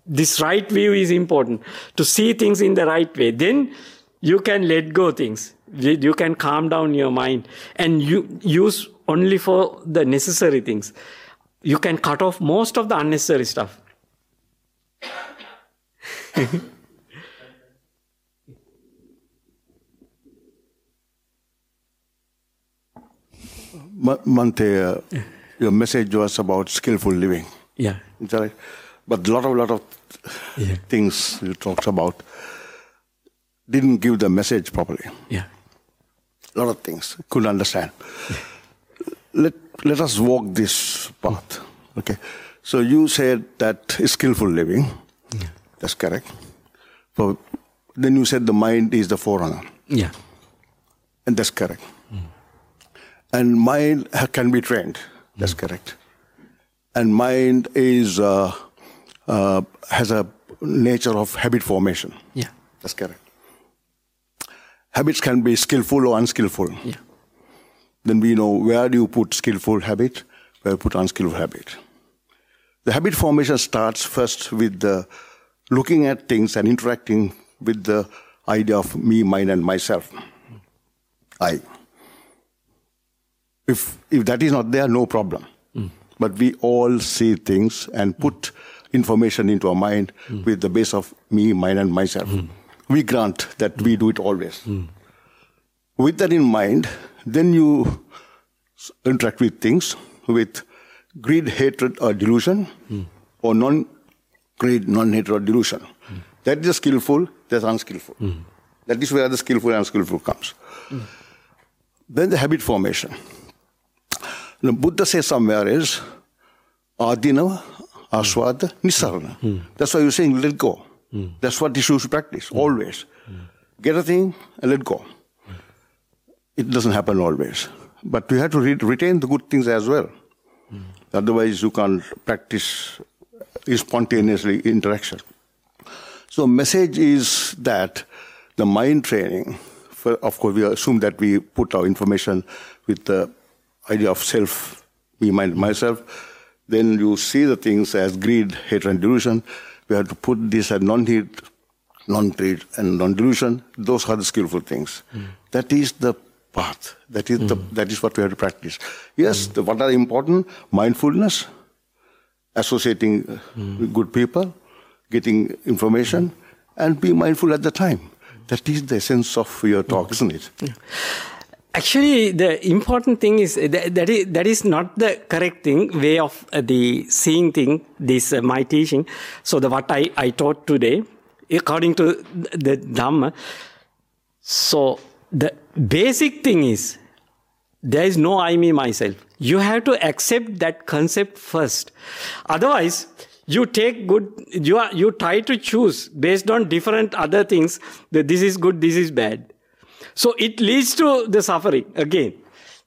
this right view is important to see things in the right way. Then you can let go things. You can calm down your mind and you use only for the necessary things you can cut off most of the unnecessary stuff. Bhante, uh, your message was about skillful living. Yeah. Right? But a lot of lot of yeah. things you talked about didn't give the message properly. Yeah. A lot of things couldn't understand. Yeah. Let let us walk this path. Okay. So you said that skillful living. Yeah. That's correct. But then you said the mind is the forerunner. Yeah. And that's correct. Mm. And mind can be trained. That's mm. correct. And mind is uh, uh, has a nature of habit formation. Yeah. That's correct. Habits can be skillful or unskillful. Yeah then we know where do you put skillful habit, where you put unskillful habit. The habit formation starts first with the looking at things and interacting with the idea of me, mine, and myself. I. If, if that is not there, no problem. Mm. But we all see things and put information into our mind mm. with the base of me, mine, and myself. Mm. We grant that we do it always. With that in mind, then you interact with things with greed, hatred, or delusion, mm. or non greed, non hatred, or delusion. Mm. That is skillful, that's unskillful. Mm. That is where the skillful and unskillful comes. Then the habit formation. The Buddha says somewhere is Adinava, Aswada, Nisarana. That's why you're saying let go. Mm. That's what you should practice, mm. always. Get a thing and let go. Mm. It doesn't happen always. But you have to re- retain the good things as well. Mm. Otherwise, you can't practice spontaneously interaction. So, message is that the mind training, for, of course, we assume that we put our information with the idea of self, me, mind, myself. Then you see the things as greed, hatred, and delusion. We have to put this as non-hate, non-greed, and non-delusion. Those are the skillful things. Mm. That is the path. That is, mm. the, that is what we have to practice. Yes, the, what are important? Mindfulness, associating mm. with good people, getting information, and be mindful at the time. That is the essence of your talk, isn't it? Yeah. Actually, the important thing is that, that is that is not the correct thing way of uh, the seeing thing. This uh, my teaching. So the what I I taught today, according to the Dhamma. So the basic thing is there is no I, me, myself. You have to accept that concept first. Otherwise, you take good, you are, you try to choose based on different other things that this is good, this is bad. So it leads to the suffering again.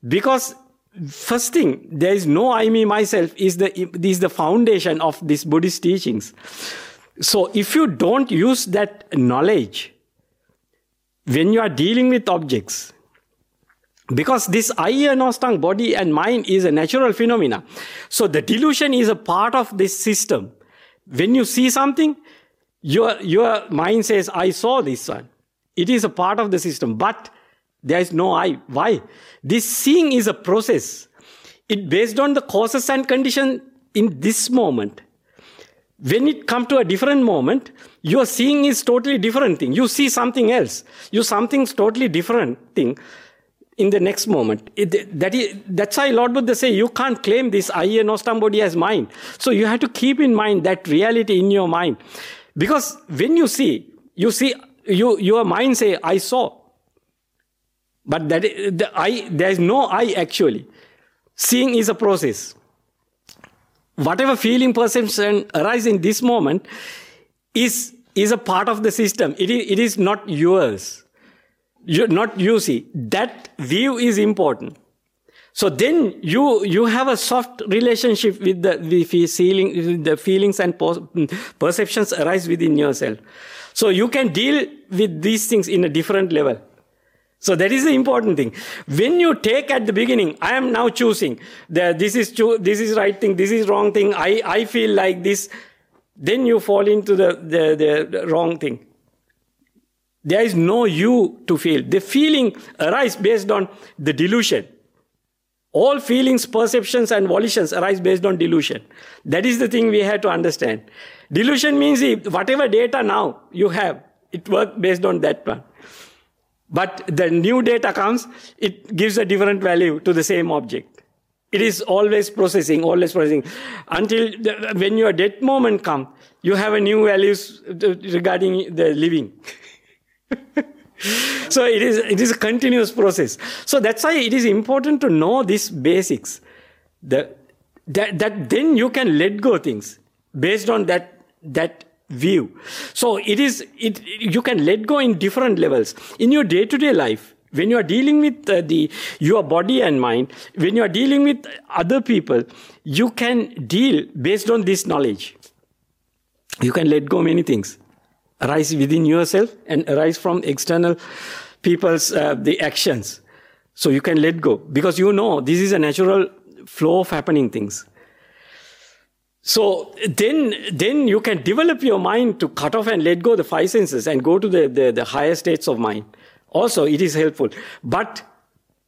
Because first thing, there is no I, me, myself is the, is the foundation of these Buddhist teachings. So if you don't use that knowledge, when you are dealing with objects, because this eye and ostang body and mind is a natural phenomena. So the delusion is a part of this system. When you see something, your, your mind says, I saw this one. It is a part of the system, but there is no I. Why? This seeing is a process. It based on the causes and condition in this moment. When it come to a different moment, your seeing is totally different thing. You see something else. You something totally different thing in the next moment. It, that is, that's why Lord Buddha say you can't claim this I and Nostam body as mine. So you have to keep in mind that reality in your mind. Because when you see, you see, you, your mind say, I saw. But that the I, there is no I actually. Seeing is a process. Whatever feeling, perception arise in this moment is, is a part of the system. It is, it is not yours. You, not you see. That view is important. So then you you have a soft relationship with the, the feeling, the feelings and perceptions arise within yourself. So you can deal with these things in a different level. So that is the important thing. When you take at the beginning, I am now choosing that this is true, this is right thing, this is wrong thing. I, I feel like this. Then you fall into the, the, the wrong thing. There is no you to feel. The feeling arises based on the delusion. All feelings, perceptions, and volitions arise based on delusion. That is the thing we have to understand. Delusion means whatever data now you have, it works based on that one. But the new data comes, it gives a different value to the same object. It is always processing, always processing. Until the, when your death moment comes, you have a new values regarding the living. so it is, it is a continuous process. So that's why it is important to know these basics. The, that, that then you can let go things based on that, that view. So it is, it, you can let go in different levels. In your day to day life, when you are dealing with uh, the your body and mind when you are dealing with other people you can deal based on this knowledge you can let go many things arise within yourself and arise from external people's uh, the actions. So you can let go because you know this is a natural flow of happening things. So then then you can develop your mind to cut off and let go the five senses and go to the, the, the higher states of mind. Also it is helpful. But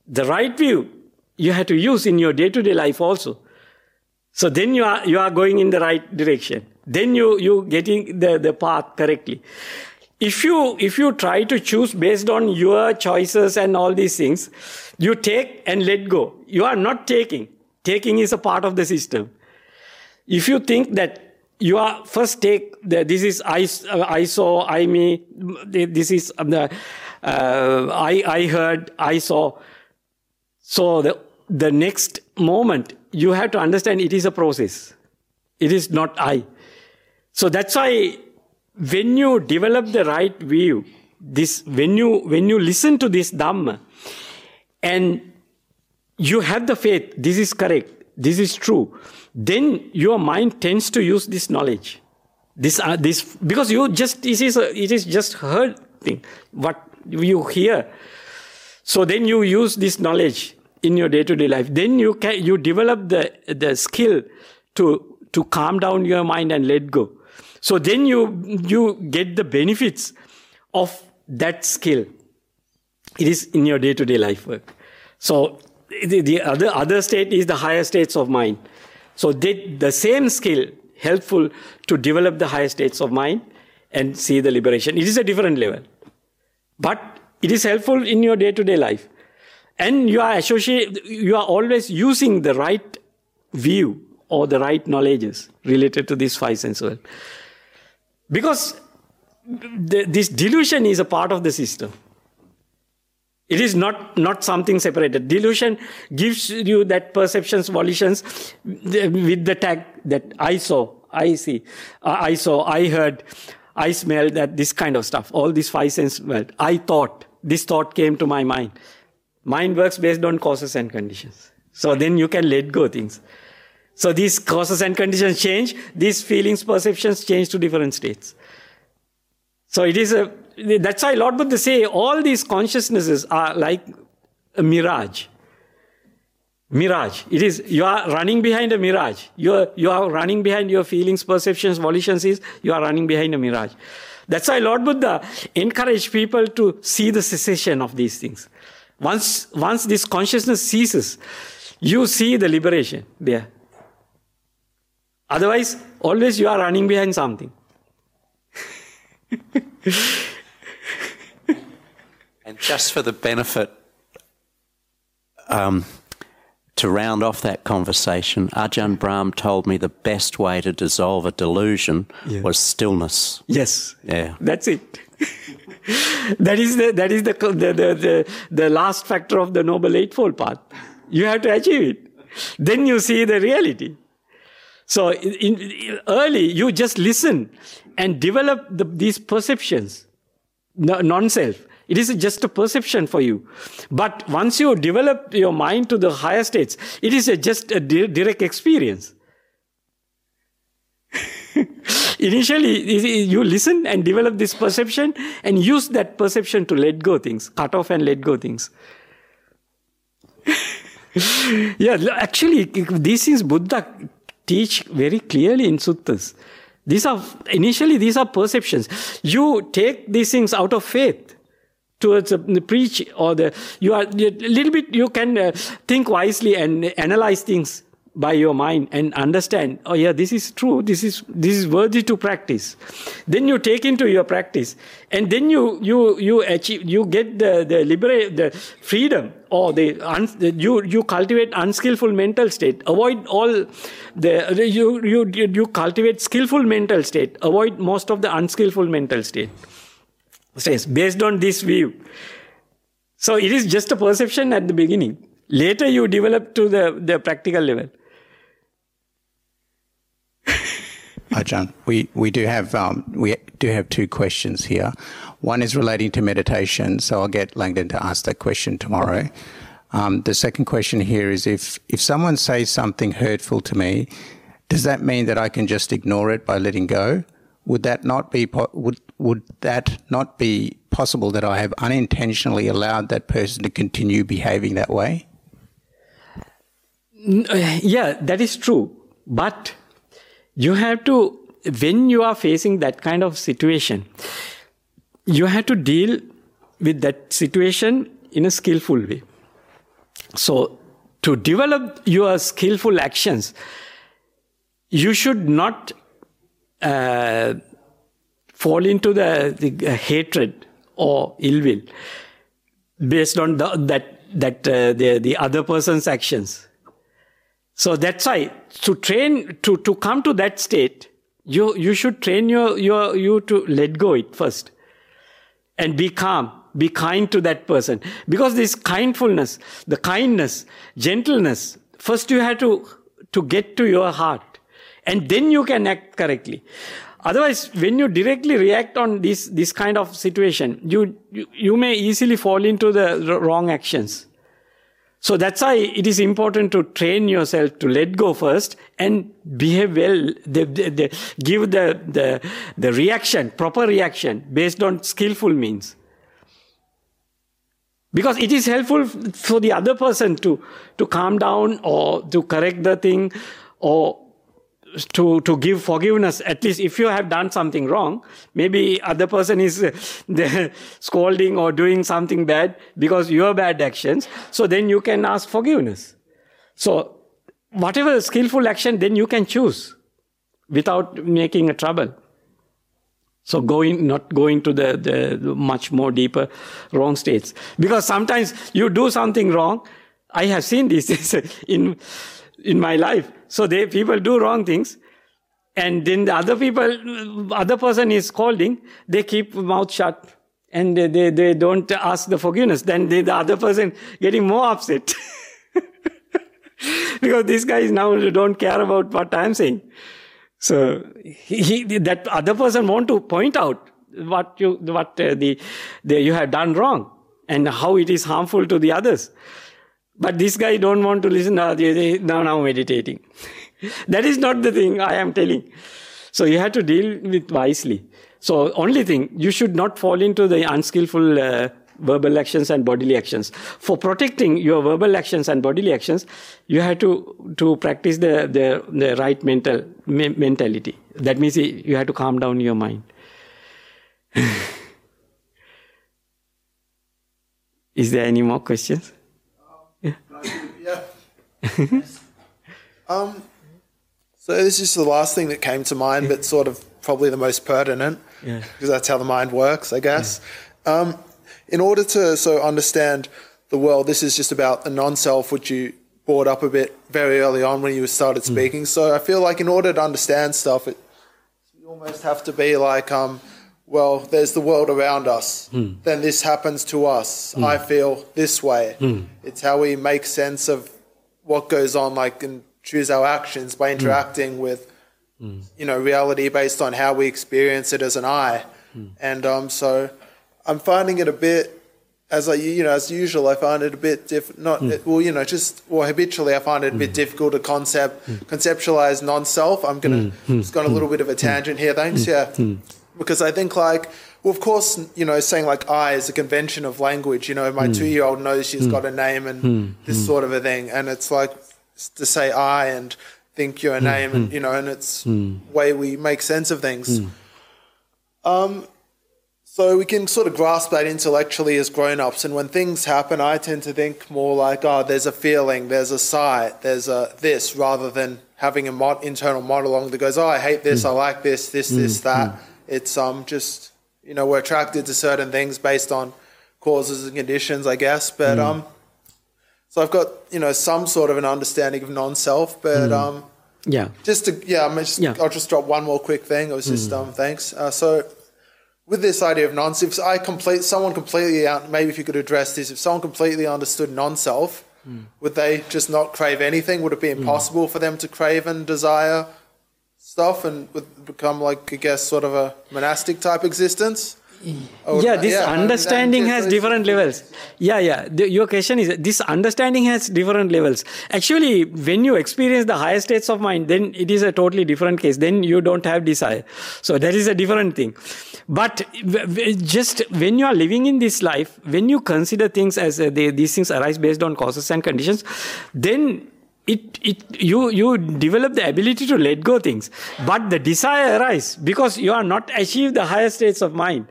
the right view you have to use in your day-to-day life also. So then you are you are going in the right direction then you you getting the, the path correctly. If you if you try to choose based on your choices and all these things you take and let go. You are not taking. Taking is a part of the system. If you think that you are first take the, this is I, I saw I me this is the uh, I I heard I saw. So the the next moment you have to understand it is a process. It is not I so that's why when you develop the right view, this when you when you listen to this Dhamma and you have the faith, this is correct, this is true, then your mind tends to use this knowledge. This uh, this because you just it is a, it is just heard thing what you hear. So then you use this knowledge in your day-to-day life. Then you can you develop the the skill to to calm down your mind and let go. So then you, you get the benefits of that skill. It is in your day to day life work. So the, the, other, other state is the higher states of mind. So they, the same skill helpful to develop the higher states of mind and see the liberation. It is a different level. But it is helpful in your day to day life. And you are associate, you are always using the right view or the right knowledges related to these five sense world. Because the, this delusion is a part of the system. It is not, not something separated. Delusion gives you that perceptions, volitions with the tag that I saw, I see, uh, I saw, I heard, I smelled, that this kind of stuff. All these five sense world. I thought, this thought came to my mind. Mind works based on causes and conditions. So then you can let go things. So these causes and conditions change, these feelings, perceptions change to different states. So it is a, that's why Lord Buddha say all these consciousnesses are like a mirage. Mirage. It is, you are running behind a mirage. You are, you are running behind your feelings, perceptions, volitions is, you are running behind a mirage. That's why Lord Buddha encouraged people to see the cessation of these things. Once, once this consciousness ceases, you see the liberation there. Otherwise, always you are running behind something. and just for the benefit um, to round off that conversation, Ajahn Brahm told me the best way to dissolve a delusion Yeah. was stillness. Yes. Yeah. That's it. that is the that is the, the the, the the last factor of the noble eightfold path. You have to achieve it. Then you see the reality. So in, in- early you just listen and develop the, these perceptions, no, non-self. It is just a perception for you. But once you develop your mind to the higher states, it is a, just a di- direct experience. Initially, you listen and develop this perception and use that perception to let go things, cut off and let go things. yeah, actually, these things Buddha teach very clearly in suttas. These are initially these are perceptions. You take these things out of faith towards the preach or the you are a little bit you can uh, think wisely and analyze things by your mind and understand oh yeah this is true this is this is worthy to practice. Then you take into your practice and then you you you achieve you get the the liberate the freedom or the, un, you you cultivate unskillful mental state. Avoid all the you you you cultivate skillful mental state. Avoid most of the unskillful mental state. Says based on this view. So it is just a perception at the beginning. Later you develop to the the practical level Ajahn, we, we do have um, we do have two questions here. One is relating to meditation, so I'll get Langdon to ask that question tomorrow. Um, the second question here is if if someone says something hurtful to me, does that mean that I can just ignore it by letting go? Would that not be po- would would that not be possible that I have unintentionally allowed that person to continue behaving that way? yeah that is true but you have to when you are facing that kind of situation you have to deal with that situation in a skillful way. So to develop your skillful actions you should not uh, fall into the, the uh, hatred or ill will based on the, that that uh, the the other person's actions. So that's why to train to to come to that state you you should train your your you to let go it first. And be calm be kind to that person. Because this kindfulness the kindness gentleness first you have to to get to your heart. And then you can act correctly. Otherwise when you directly react on this this kind of situation you you, you may easily fall into the wrong actions so that's why it is important to train yourself to let go first and behave well. Give the, the, the reaction, proper reaction based on skillful means. Because it is helpful for the other person to, to calm down or to correct the thing or to to give forgiveness. At least if you have done something wrong maybe other person is uh, scolding or doing something bad because your bad actions so then you can ask forgiveness. So whatever skillful action then you can choose without making a trouble. So going not going to the, the much more deeper wrong states. Because sometimes you do something wrong. I have seen this in in my life so they people do wrong things. And then the other people other person is scolding they keep mouth shut. And they, they, they don't ask the forgiveness. Then they, the other person getting more upset. Because this guy is now don't care about what i'm saying. So he, that other person want to point out what you what uh, the, the you have done wrong and how it is harmful to the others but this guy don't want to listen. Now, now meditating. that is not the thing I am telling. So you have to deal with wisely. So only thing you should not fall into the unskillful uh, verbal actions and bodily actions. For protecting your verbal actions and bodily actions, you have to to practice the the, the right mental me, mentality. That means you have to calm down your mind. Is there any more questions? Yeah. um, so this is the last thing that came to mind, but sort of probably the most pertinent, Yeah. because that's how the mind works, I guess. Um, in order to so understand the world. This is just about the non-self, which you brought up a bit very early on when you started speaking. So I feel like in order to understand stuff, it, you almost have to be like, um, well, there's the world around us. Then this happens to us. I feel this way. It's how we make sense of what goes on, like, and choose our actions by interacting with, you know, reality based on how we experience it as an I. And um, so I'm finding it a bit as I, you know, as usual, I find it a bit diff. Not hmm. well, you know, just well, habitually, I find it a bit hmm. difficult to concept hmm. conceptualize non-self. I'm gonna just gone a little bit of a tangent here. Thanks, yeah, because I think like. Well, of course, you know, saying like I is a convention of language. You know, my hmm. two-year-old knows she's hmm. got a name and hmm. this sort of a thing, and it's like to say I and think your name, and you know, and it's way we make sense of things. Um, so we can sort of grasp that intellectually as grown-ups, and when things happen, I tend to think more like, oh, there's a feeling, there's a sight, there's a this, rather than having a mod- internal monologue that goes, oh, I hate this, I like this, this, this, that. It's um just you know we're attracted to certain things based on causes and conditions, I guess. But um, so I've got you know some sort of an understanding of non-self, but um Yeah. just to yeah, I'm just, Yeah. I'll just drop one more quick thing. It was just um, thanks. Uh, so with this idea of non-self, I complete someone completely out. Maybe if you could address this, if someone completely understood non-self, would they just not crave anything? Would it be impossible for them to crave and desire stuff, and would become like I guess sort of a monastic type existence? Yeah this mean, understanding has different levels. Yeah yeah. The, your question is this understanding has different levels. Actually when you experience the higher states of mind then it is a totally different case. Then you don't have desire. So that is a different thing. But just when you are living in this life when you consider things as uh, they, these things arise based on causes and conditions then it, it you you develop the ability to let go things. But the desire arises because you are not achieved the higher states of mind.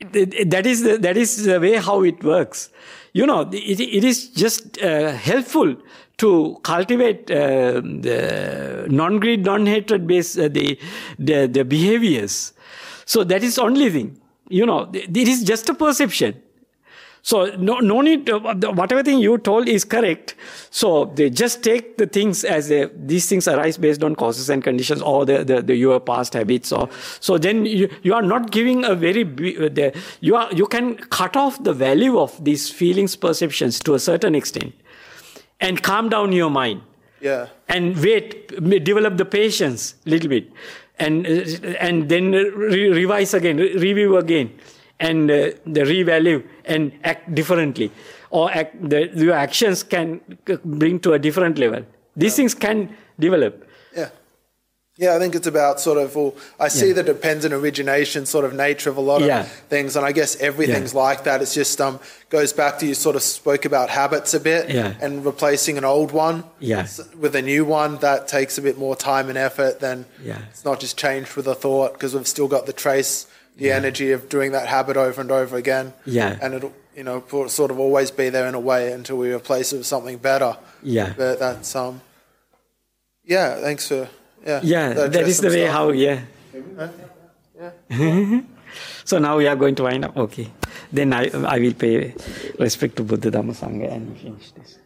That is the, that is the way how it works. You know it, it is just uh, helpful to cultivate uh, the non-greed non-hatred based uh, the, the the behaviors. So that is only thing. You know it is just a perception so no, no need. To, whatever thing you told is correct. So they just take the things as they, these things arise based on causes and conditions, or the, the, the your past habits. Or so then you, you are not giving a very uh, the, you are you can cut off the value of these feelings perceptions to a certain extent, and calm down your mind Yeah. and wait, develop the patience a little bit, and uh, and then re- revise again, re- review again, and uh, the revalue and act differently, or act, the, your actions can bring to a different level. These things can develop. Yeah. Yeah, I think it's about sort of, well, I see Yeah. the dependent origination sort of nature of a lot of Yeah. things, and I guess everything's like that. It's just um goes back to you sort of spoke about habits a bit, Yeah. and replacing an old one Yeah. with a new one that takes a bit more time and effort than Yeah. it's not just changed with a thought because we've still got the trace, the energy of doing that habit over and over again. Yeah. and it'll you know sort of always be there in a way until we replace it with something better. Yeah. but that's um yeah. Thanks for yeah Yeah, that addressed the way stuff. how. Yeah. so now we are going to wind up. Okay. Then I I will pay respect to Buddha Dhamma Sangha and finish this.